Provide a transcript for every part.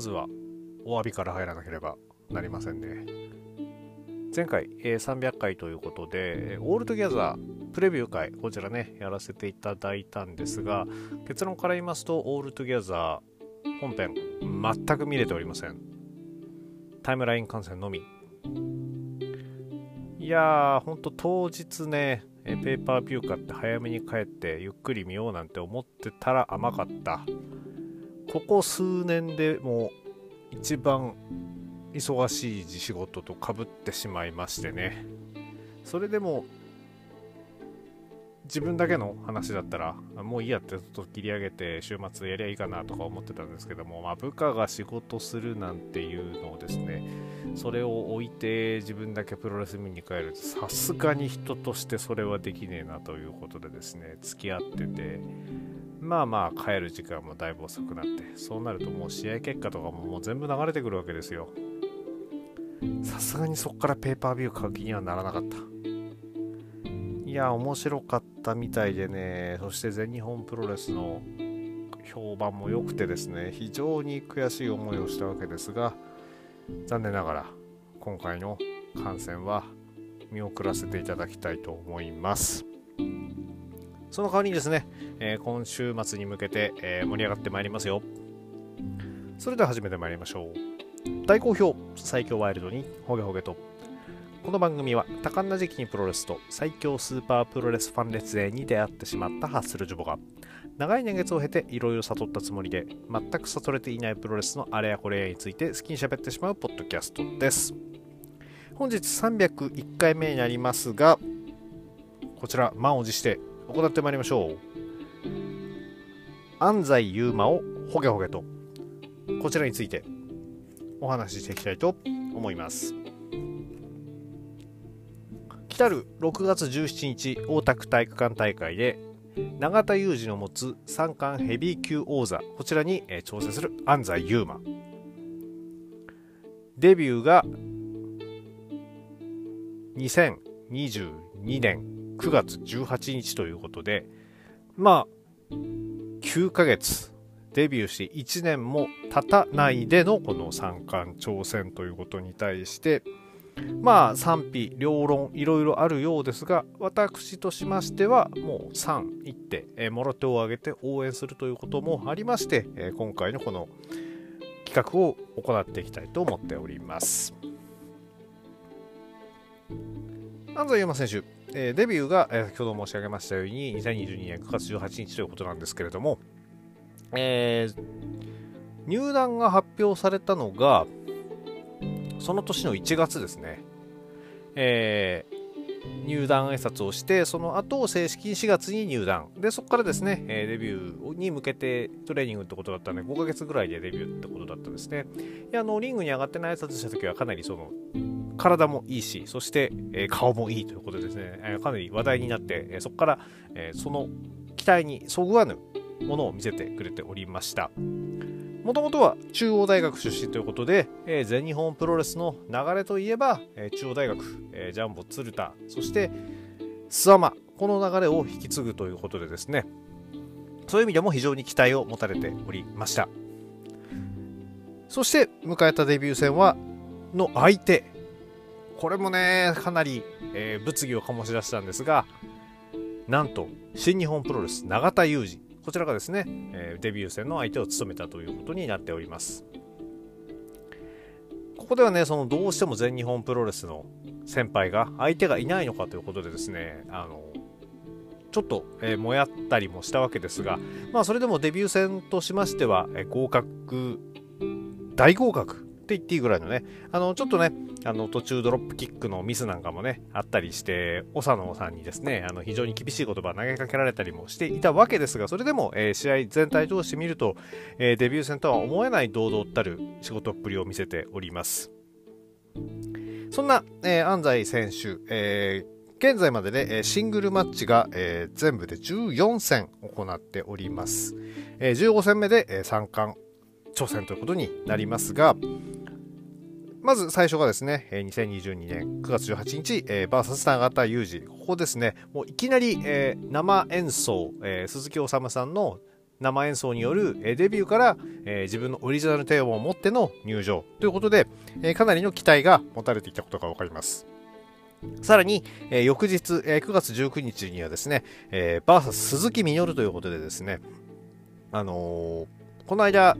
まずはお詫びから入らなければなりませんね。前回、えー、300回ということで、 ALL TOGETHER プレビュー会、こちらね、やらせていただいたんですが、結論から言いますと、 ALL TOGETHER 本編、全く見れておりません。タイムライン観戦のみ。いやー、ほんと当日ね、えペイパービュー買って早めに帰ってゆっくり見ようなんて思ってたら甘かった。ここ数年でもう一番忙しい仕事とかぶってしまいましてね。それでも自分だけの話だったらもういいやってずっと切り上げて週末やりゃいいかなとか思ってたんですけども、まあ、部下が仕事するなんていうのをですねそれを置いて自分だけプロレス見に帰るとさすがに人としてそれはできねえなということでですね付き合っててまあまあ帰る時間もだいぶ遅くなってそうなるともう試合結果とかももう全部流れてくるわけですよ。さすがにそこからペーパービュー買う気にはならなかった。いや面白かったみたいでねそして全日本プロレスの評判も良くてですね非常に悔しい思いをしたわけですが残念ながら今回の観戦は見送らせていただきたいと思います。その代わりにですね、えー、今週末に向けて、えー、盛り上がってまいりますよ。それでは始めてまいりましょう。大好評、最強ワイルドにホゲホゲと。この番組は多感な時期にプロレスと最強スーパープロレスファン列勢に出会ってしまったハッスルジョボが長い年月を経ていろいろ悟ったつもりで全く悟れていないプロレスのあれやこれやについて好きに喋ってしまうポッドキャストです。本日301回目になりますがこちら満を持して行ってまいりましょう。安西優馬をほげほげとこちらについてお話ししていきたいと思います。来る6月17日大田区体育館大会で永田裕二の持つ三冠ヘビー級王座こちらに挑戦する安西優馬。デビューが2022年。9月18日ということで、まあ、9ヶ月、デビューして1年も経たないでのこの三冠挑戦ということに対して、まあ賛否両論いろいろあるようですが私としましてはもう3行って、え、もろ手を挙げて応援するということもありまして、え、今回のこの企画を行っていきたいと思っております。安西優真選手えー、デビューが、えー、先ほど申し上げましたように2022年9月18日ということなんですけれども、えー、入団が発表されたのがその年の1月ですね、えー、入団挨拶をしてその後正式に4月に入団。でそこからですね、え、デビューに向けてトレーニングってことだったので5ヶ月ぐらいでデビューってことだったんですね。であのリングに上がってない挨拶した時はかなりその体もいいし、そして、え、顔もいいということでですね、え、かなり話題になって、え、そこから、えその期待にそぐわぬものを見せてくれておりました。もともとは中央大学出身ということで、え全日本プロレスの流れといえば、え中央大学、えジャンボ鶴田、そして諏訪間、この流れを引き継ぐということでですね、そういう意味でも非常に期待を持たれておりました。そして迎えたデビュー戦は、の相手、これもね、かなり、えー、物議を醸し出したんですが、なんと、新日本プロレス永田裕二、こちらがですね、えー、デビュー戦の相手を務めたということになっております。ここではね、そのどうしても全日本プロレスの先輩が相手がいないのかということでですね、あの、ちょっと、えー、もやったりもしたわけですが、まあそれでもデビュー戦としましては、えー、合格、大合格って言っていいぐらいのね、あの、ちょっとね、あの、途中ドロップキックのミスなんかもね、あったりして、長野さんにですね、あの、非常に厳しい言葉投げかけられたりもしていたわけですが、それでも、えー、試合全体通して見ると、えー、デビュー戦とは思えない堂々たる仕事っぷりを見せております。そんな、えー、安西選手、え現在までで、シングルマッチが、え全部で14戦行っております。え15戦目で、え3冠挑戦ということになりますが、まず最初がですね、2022年9月18日、えー、バーサス永田裕二。ここですね、もういきなり、えー、生演奏、えー、鈴木治さんの生演奏による、えデビューから、え自分のオリジナルテーマを持っての入場ということで、えかなりの期待が持たれていたことが分かります。さらに、えー、翌日、えー、9月19日にはですね、えー、バーサス鈴木みのるということでですね、あのー、この間、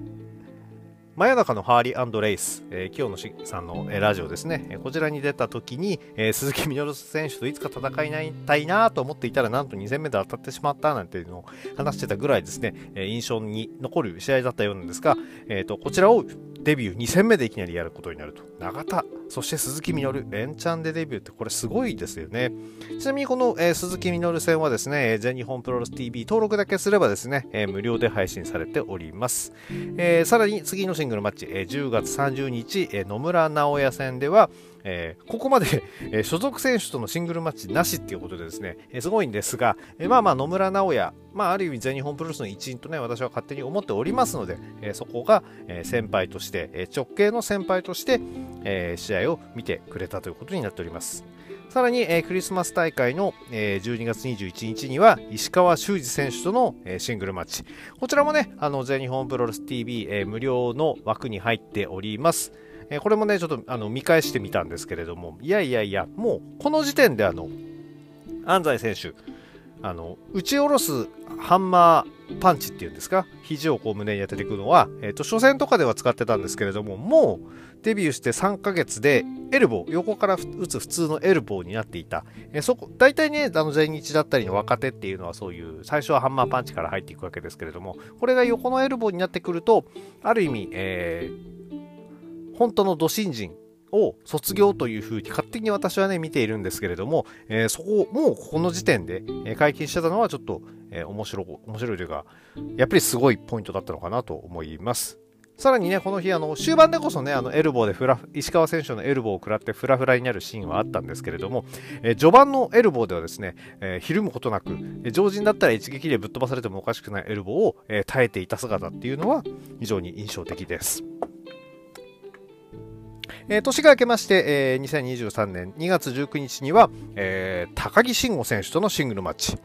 真夜中のハーリーレイス、えー、今日のしさんの、え、ラジオですね、え、こちらに出た時に、えー、鈴木みのる選手といつか戦いたいなと思っていたら、なんと2戦目で当たってしまったなんていうのを話してたぐらいですね、え、印象に残る試合だったようなんですが、えーと、こちらをデビュー2戦目でいきなりやることになると。永田、そして鈴木みのる、連チャンでデビューってこれすごいですよね。ちなみにこの、えー、鈴木みのる戦はですね、全日本プロレス TV 登録だけすればですね、えー、無料で配信されております。えー、さらに次のシングルマッチ、え、10月30日、え、野村直哉戦では、えー、ここまで、えー、所属選手とのシングルマッチなしっていうことでですね、えー、すごいんですが、えまあまあ野村直哉、まあある意味全日本プロレスの一員とね、私は勝手に思っておりますので、えそこが、え先輩として、え直系の先輩として、え試合を見てくれたということになっております。さらに、え、クリスマス大会の、えー、12月21日には石川修司選手との、え、シングルマッチ。こちらもね、あの全日本プロレス TV、え、無料の枠に入っております。えー、これもね、ちょっとあの見返してみたんですけれども、いやいやいや、もうこの時点であの、安西選手、あの、打ち下ろすハンマーパンチっていうんですか、肘をこう胸に当てていくのは、えっ、ー、と、初戦とかでは使ってたんですけれども、もうデビューして3ヶ月でエルボー、横から打つ普通のエルボーになっていた。えそこ、大体ね、あの全日だったりの若手っていうのはそういう、最初はハンマーパンチから入っていくわけですけれども、これが横のエルボーになってくると、ある意味、えー、本当の土新人を卒業というふうに勝手に私はね、見ているんですけれども、えー、そこをもうこの時点で、解禁してたのはちょっと、えー、面白、面白いというか、やっぱりすごいポイントだったのかなと思います。さらにね、この日、あの、終盤でこそね、あの、エルボーでフラ、石川選手のエルボーを食らってフラフラになるシーンはあったんですけれども、えー、序盤のエルボーではですね、えー、ひるむことなく、えー、常人だったら一撃でぶっ飛ばされてもおかしくないエルボーを、え耐えていた姿っていうのは非常に印象的です。えー、年が明けまして、えー、2023年2月19日には、えー、高木慎吾選手とのシングルマッチ。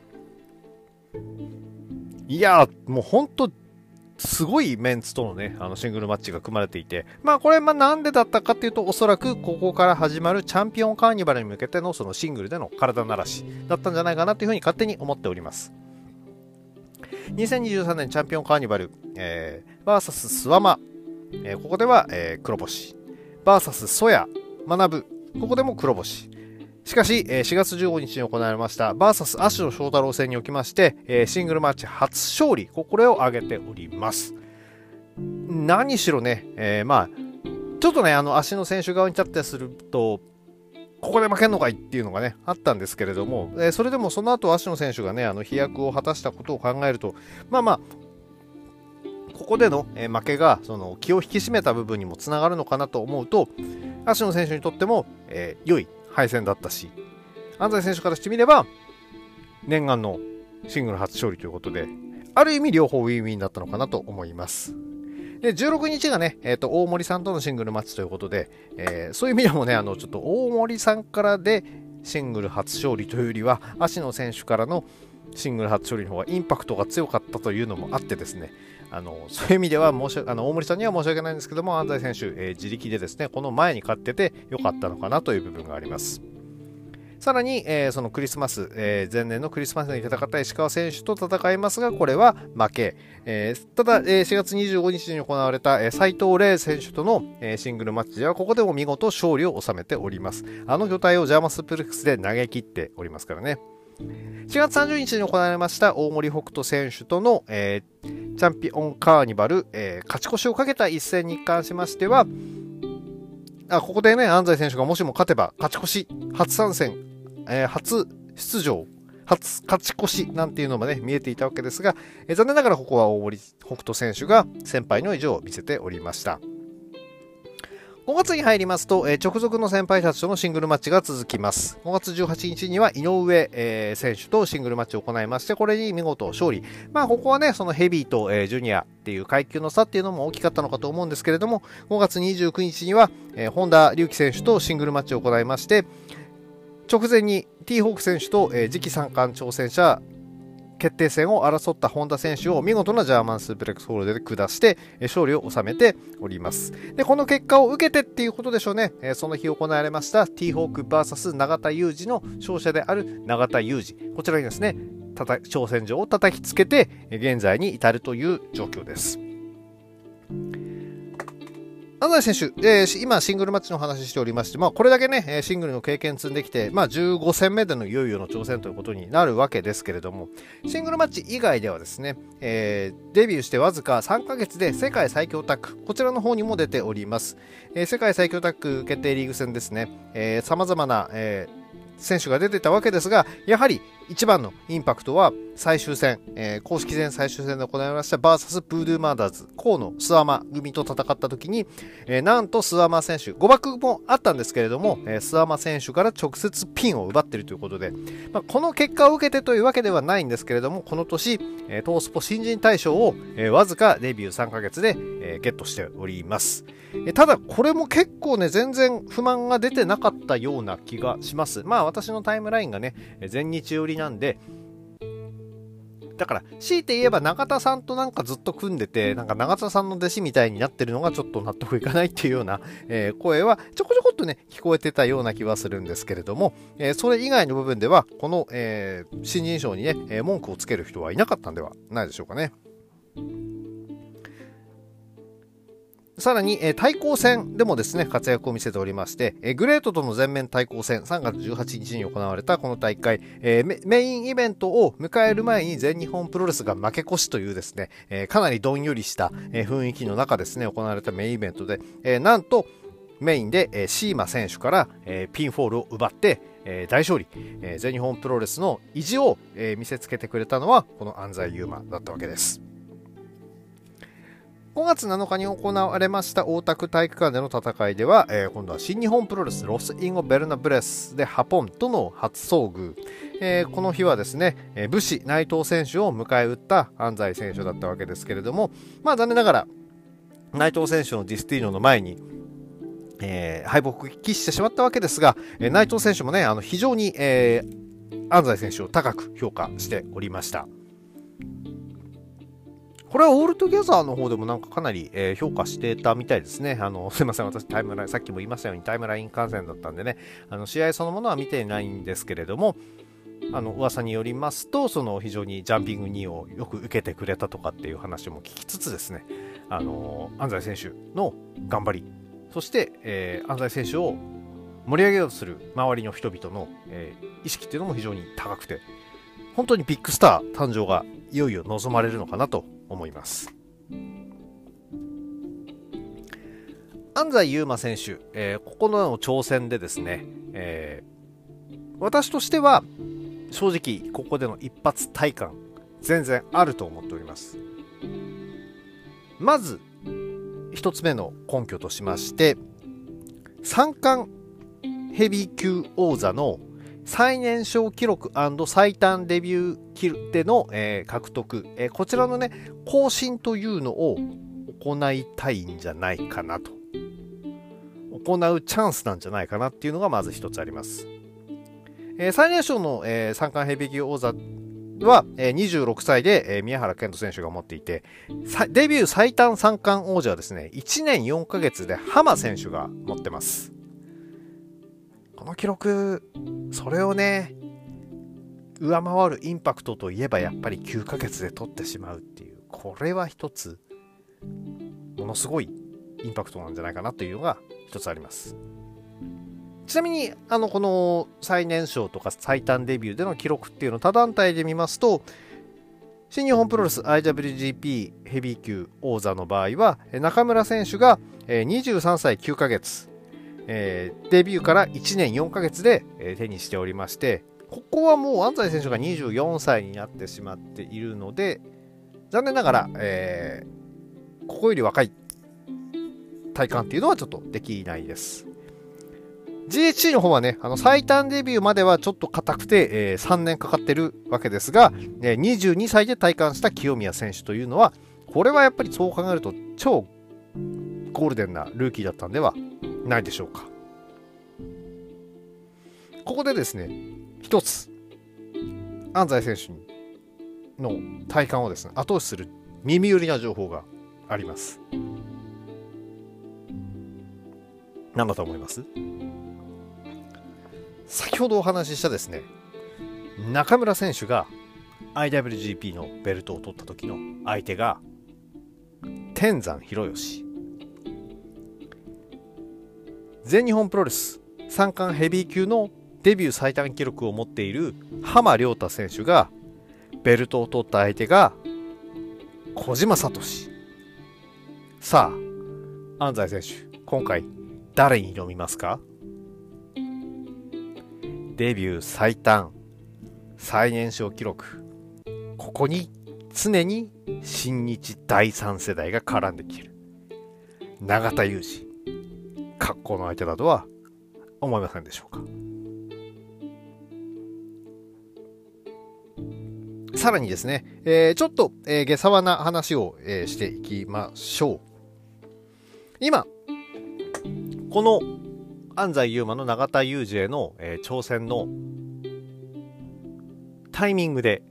いやもう本当すごいメンツとのね、あのシングルマッチが組まれていて、まあこれ、まあなんでだったかっていうと、おそらくここから始まるチャンピオンカーニバルに向けてのそのシングルでの体慣らしだったんじゃないかなというふうに勝手に思っております。2023年チャンピオンカーニバル、えー、バーサススワマ、えー、ここでは、えー、黒星、バーサスソヤ、学ぶ、ここでも黒星、しかし、4月15日に行われました、バーサスアシュ翔太郎戦におきまして、シングルマッチ初勝利、これを挙げております。何しろね、えー、まあ、ちょっとね、あの、足の選手側に立ってすると、ここで負けんのかいっていうのがね、あったんですけれども、え、それでもその後、足野選手がね、あの飛躍を果たしたことを考えると、まあまあ、ここでの、え負けがその気を引き締めた部分にもつながるのかなと思うと、足野選手にとっても、え、良い敗戦だったし、安西選手からしてみれば、念願のシングル初勝利ということで、ある意味両方ウィンウィンだったのかなと思います。で、16日がね、えっ、ー、と、大森さんとのシングルマッチということで、えー、そういう意味でもね、あの、ちょっと大森さんからでシングル初勝利というよりは、芦野選手からのシングル初勝利の方がインパクトが強かったというのもあってですね、あのそういう意味では申しあの大森さんには申し訳ないんですけども、安西選手、えー、自力でですね、この前に勝っててよかったのかなという部分があります。さらに、えー、そのクリスマス、えー、前年のクリスマスに戦った石川選手と戦いますが、これは負け。えー、ただ、えー、4月25日に行われた、えー、斉藤麗選手との、えー、シングルマッチでは、ここでも見事勝利を収めております。あの魚体をジャーマスプレックスで投げ切っておりますからね。4月30日に行われました大森北斗選手との、えー、チャンピオンカーニバル、えー、勝ち越しをかけた一戦に関しましては、あここでね、安西選手がもしも勝てば、勝ち越し、初参戦、えー、初出場、初勝ち越しなんていうのもね、見えていたわけですが、え、残念ながらここは大森北斗選手が先輩の意地を見せておりました。5月に入りますと、え、直属の先輩たちとのシングルマッチが続きます。5月18日には井上、えー、選手とシングルマッチを行いまして、これに見事勝利。まあ、ここはね、そのヘビーと、えー、ジュニアっていう階級の差っていうのも大きかったのかと思うんですけれども、5月29日には、えー、本田隆起選手とシングルマッチを行いまして、直前に T ホーク選手と、え、次期三冠挑戦者決定戦を争った本田選手を見事なジャーマンスープレックスホールで下して勝利を収めております。でこの結果を受けてっていうことでしょうね。その日行われました T ホーク VS 永田裕二の勝者である永田裕二。こちらにですね挑戦状を叩きつけて現在に至るという状況です。安西選手、えー、今シングルマッチの話しておりまして、まあ、これだけね、シングルの経験積んできて、まあ、15戦目でのいよいよの挑戦ということになるわけですけれども、シングルマッチ以外ではですね、えー、デビューしてわずか3ヶ月で世界最強タッグ、こちらの方にも出ております。えー、世界最強タッグ決定リーグ戦ですね、さまざまな、えー選手が出てたわけですが、やはり一番のインパクトは最終戦、えー、公式戦最終戦で行われましたバーサスプードゥーマーダーズ、河野諏訪間組と戦った時に、えー、なんと諏訪間選手、誤爆もあったんですけれども、えー、諏訪間選手から直接ピンを奪っているということで、まあ、この結果を受けてというわけではないんですけれども、この年、えー、トースポ新人大賞を、えー、わずかデビュー3ヶ月で、えー、ゲットしております。ただ、これも結構ね、全然不満が出てなかったような気がします。まあ、私のタイムラインがね、全日寄りなんで、だから、強いて言えば永田さんとなんかずっと組んでて、なんか永田さんの弟子みたいになってるのがちょっと納得いかないっていうような、えー、声はちょこちょこっとね、聞こえてたような気はするんですけれども、えー、それ以外の部分では、この、えー、新人賞にね、え文句をつける人はいなかったんではないでしょうかね。さらに、え、対抗戦でもですね、活躍を見せておりまして、え、グレートとの全面対抗戦、3月18日に行われたこの大会、え、メインイベントを迎える前に全日本プロレスが負け越しというですね、えかなりどんよりした、え雰囲気の中ですね、行われたメインイベントで、えなんと、メインで、えー、シーマ選手から、えピンフォールを奪って、え大勝利、え全日本プロレスの意地を、え見せつけてくれたのは、この安西優真だったわけです。5月7日に行われました大田区体育館での戦いでは、えー、今度は新日本プロレス Los Ingobernables de Japón との初遭遇、えー、この日はですね、えー、 BUSHI、内藤選手を迎え撃った安齊選手だったわけですけれども、まあ残念ながら内藤選手のディスティーノの前に、えー、敗北を喫してしまったわけですが、えー、内藤選手もね、あの非常に、えー、安齊選手を高く評価しておりました。これは ALL TOGETHER の方でもなんかかなり、えー、評価してたみたいですね。あの、すいません、私タイムライン、さっきも言いましたようにタイムライン観戦だったんでね、あの、試合そのものは見ていないんですけれども、あの、噂によりますと、その非常にジャンピングニーをよく受けてくれたとかっていう話も聞きつつですね、あの、安齊選手の頑張り、そして、えー、安齊選手を盛り上げようとする周りの人々の、えー、意識っていうのも非常に高くて、本当にビッグスター誕生がいよいよ望まれるのかなと思います。安西優真選手、えー、ここの挑戦でですね、えー、私としては正直ここでの一発体感全然あると思っております。まず一つ目の根拠としまして三冠ヘビー級王座の最年少記録最短デビュー記録での、えー、獲得、えー、こちらのね、更新というのを行いたいんじゃないかなと。行うチャンスなんじゃないかなっていうのがまず一つあります。えー、最年少の、えー、三冠ヘビー級王座は、えー、26歳で、えー、宮原健人選手が持っていて、デビュー最短三冠王者はですね、1年4ヶ月で浜選手が持ってます。この記録、それをね、上回るインパクトといえばやっぱり9ヶ月で取ってしまうっていう、これは一つ、ものすごいインパクトなんじゃないかなというのが一つあります。ちなみに、あの、この最年少とか最短デビューでの記録っていうのを他団体で見ますと、新日本プロレス IWGP ヘビー級王座の場合は、中村選手が23歳9ヶ月、えー、デビューから1年4ヶ月で、えー、手にしておりまして、ここはもう安西選手が24歳になってしまっているので、残念ながら、えー、ここより若い体感っていうのはちょっとできないです。GHC の方はね、あの最短デビューまではちょっと硬くて、えー、3年かかってるわけですが、えー、22歳で体感した清宮選手というのは、これはやっぱりそう考えると超ゴールデンなルーキーだったんではないでしょうか。ここでですね、一つ、安西選手の体感をですね後押しする耳寄りな情報があります。何だと思います？先ほどお話ししたですね中村選手が IWGP のベルトを取った時の相手が天山博義。全日本プロレス三冠ヘビー級のデビュー最短記録を持っている浜亮太選手がベルトを取った相手が小島聡。さあ安西選手今回誰に挑みますか？デビュー最短最年少記録。ここに常に新日第3世代が絡んできてる。永田裕二。格好の相手だとは思いませんでしょうかさらにですね、えー、ちょっと、えー、下世話な話を、えー、していきましょう。今、この安西優真の永田裕二への、えー、挑戦のタイミングで、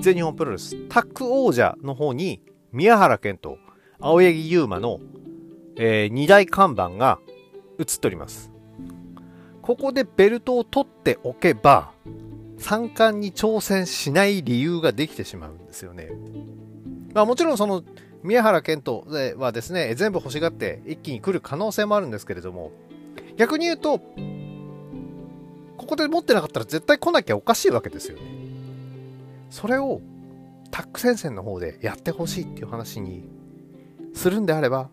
全日本プロレスタック王者の方に宮原健と青柳優馬の、えー、2大看板が映っております。ここでベルトを取っておけば、三冠に挑戦しない理由ができてしまうんですよね。まあもちろんその宮原健人はですね、全部欲しがって一気に来る可能性もあるんですけれども、逆に言うと、ここで持ってなかったら絶対来なきゃおかしいわけですよね。それをタック戦線の方でやってほしいっていう話にするんであれば、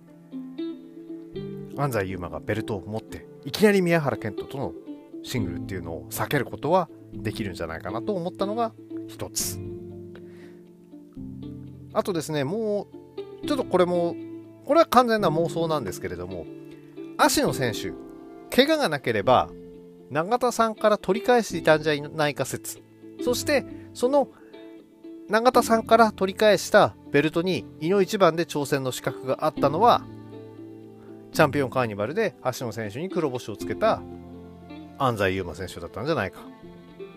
安西優真がベルトを持って、いきなり宮原健人とのシングルっていうのを避けることはできるんじゃないかなと思ったのが一つ。あとですね、もう、ちょっとこれも、これは完全な妄想なんですけれども、足の選手、怪我がなければ、永田さんから取り返していたんじゃないか説。そして、その永田さんから取り返したベルトに、井の一番で挑戦の資格があったのは、チャンピオンカーニバルで足の選手に黒星をつけた安西優真選手だったんじゃないか。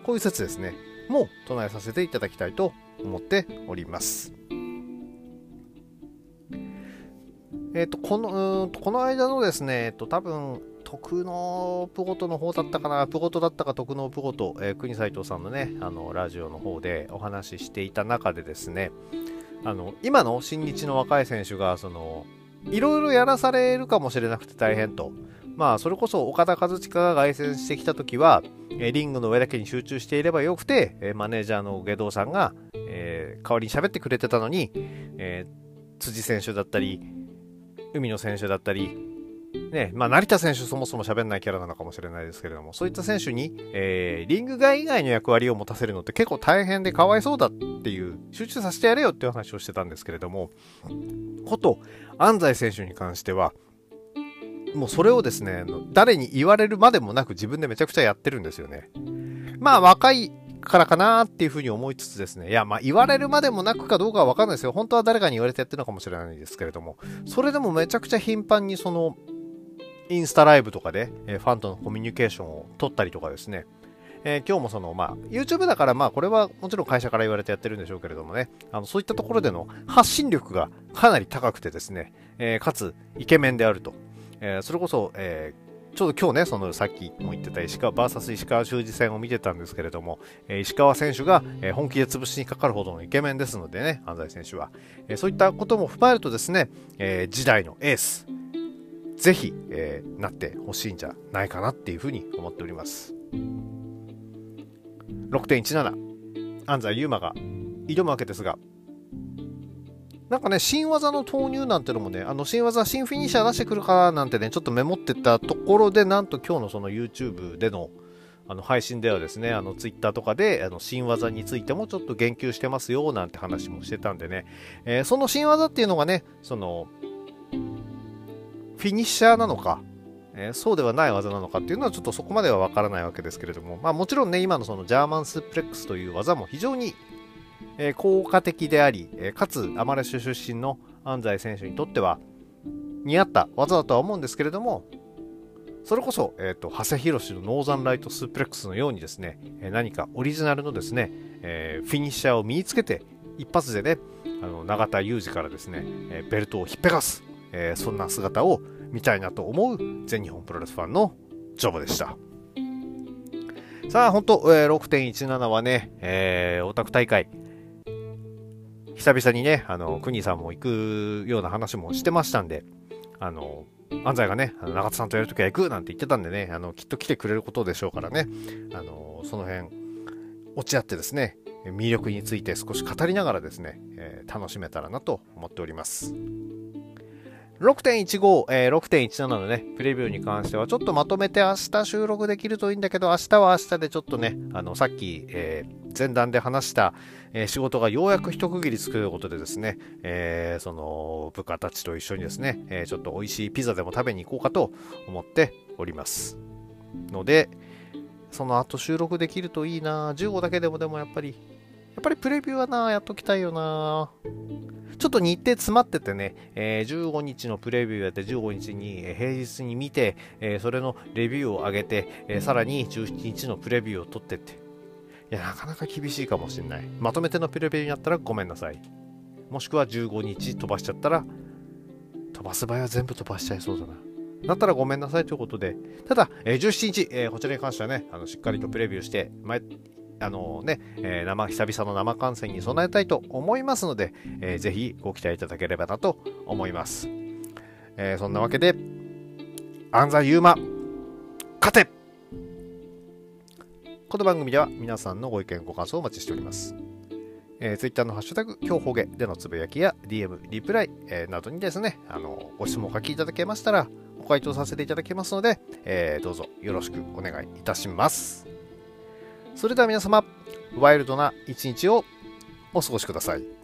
こういう説ですね。も唱えさせていただきたいと思っております。えっ、ー、と、この、うんこの間のですね、えっ、と、多分、徳のプゴトの方だったかな、プゴトだったか徳のプゴト、えー、国斎藤さんのね、あの、ラジオの方でお話ししていた中でですね、あの、今の新日の若い選手が、その、いろいろやらされるかもしれなくて大変と。まあ、それこそ岡田和親が凱旋してきた時は、えリングの上だけに集中していればよくて、えマネージャーの下道さんが、えー、代わりに喋ってくれてたのに、えー、辻選手だったり、海野選手だったり、ね、まあ、成田選手そもそも喋んないキャラなのかもしれないですけれども、そういった選手に、えー、リング外以外の役割を持たせるのって結構大変でかわいそうだっていう、集中させてやれよっていう話をしてたんですけれども、こと、安西選手に関しては、もうそれをですね、誰に言われるまでもなく自分でめちゃくちゃやってるんですよね。まあ若いからかなっていうふうに思いつつですね、いや、まあ言われるまでもなくかどうかはわかんないですよ。本当は誰かに言われてやってるのかもしれないですけれども、それでもめちゃくちゃ頻繁にその、インスタライブとかで、えファンとのコミュニケーションを取ったりとかですね、えー、今日もその、まあ、YouTube だから、まあ、これはもちろん会社から言われてやってるんでしょうけれどもね、あのそういったところでの発信力がかなり高くてですね、えー、かつ、イケメンであると。えー、それこそ、え、ちょうど今日ね、そのさっきも言ってた石川 VS 石川修司戦を見てたんですけれども、え、石川選手が、え本気で潰しにかかるほどのイケメンですのでね、安西選手は。えそういったことも踏まえるとですね、え時代のエース、ぜひ、えなってほしいんじゃないかなっていうふうに思っております。6.17、安西優真が挑むわけですが、なんかね、新技の投入なんてのもね、あの新技、新フィニッシャー出してくるかなんてね、ちょっとメモってたところで、なんと今日のその YouTube でのあの配信ではですね、あの Twitter とかであの新技についてもちょっと言及してますよなんて話もしてたんでね、えー、その新技っていうのがね、その、フィニッシャーなのか、えー、そうではない技なのかっていうのはちょっとそこまではわからないわけですけれども、まあもちろんね、今のそのジャーマンスープレックスという技も非常にえー、効果的であり、え、かつアマレッシュ出身の安西選手にとっては似合った技だとは思うんですけれども、それこそ、えーと、長谷博のノーザンライトスープレックスのようにですね、え何かオリジナルのですね、え、フィニッシャーを身につけて一発でねあの永田裕二からですね、えベルトをひっぺがす、えそんな姿を見たいなと思う全日本プロレスファンのジョブでした。さあ、本当、えー、6.17はね、えー、オタク大会、久々にね、あの、国さんも行くような話もしてましたんで、あの、安西がね、長津さんとやるときは行くなんて言ってたんでね、あの、きっと来てくれることでしょうからね、あの、その辺、落ち合ってですね、魅力について少し語りながらですね、えー、楽しめたらなと思っております。6.15、えー、6.17のね、プレビューに関しては、ちょっとまとめて明日収録できるといいんだけど、明日は明日でちょっとね、あの、さっき、えー、前段で話した、えー、仕事がようやく一区切りつくということでですね、えー、その、部下たちと一緒にですね、えー、ちょっと美味しいピザでも食べに行こうかと思っております。ので、その後収録できるといいな15だけでもでもやっぱり、っぱりプレビューはなやっときたいよなちょっと日程詰まっててね、えー、15日のプレビューやって15日に、え平日に見て、えー、それのレビューを上げて、え、さらに17日のプレビューを取ってって。いや、なかなか厳しいかもしれない。まとめてのプレビューになったらごめんなさい。もしくは15日飛ばしちゃったら、飛ばす場合は全部飛ばしちゃいそうだな。だったらごめんなさいということで、ただ、えー、17日、えー、こちらに関してはね、あのしっかりとプレビューして、前あのね、えー、生、久々の生観戦に備えたいと思いますので、えー、ぜひご期待いただければなと思います。えー、そんなわけで、安西優馬、勝てこの番組では皆さんのご意見、ご感想をお待ちしております。えー、Twitter のハッシュタグ、今日ほげでのつぶやきや DM、リプライ、えー、などにですね、あの、ご質問を書きいただけましたら、ご回答させていただきますので、えー、どうぞよろしくお願いいたします。それでは皆様、ワイルドな一日をお過ごしください。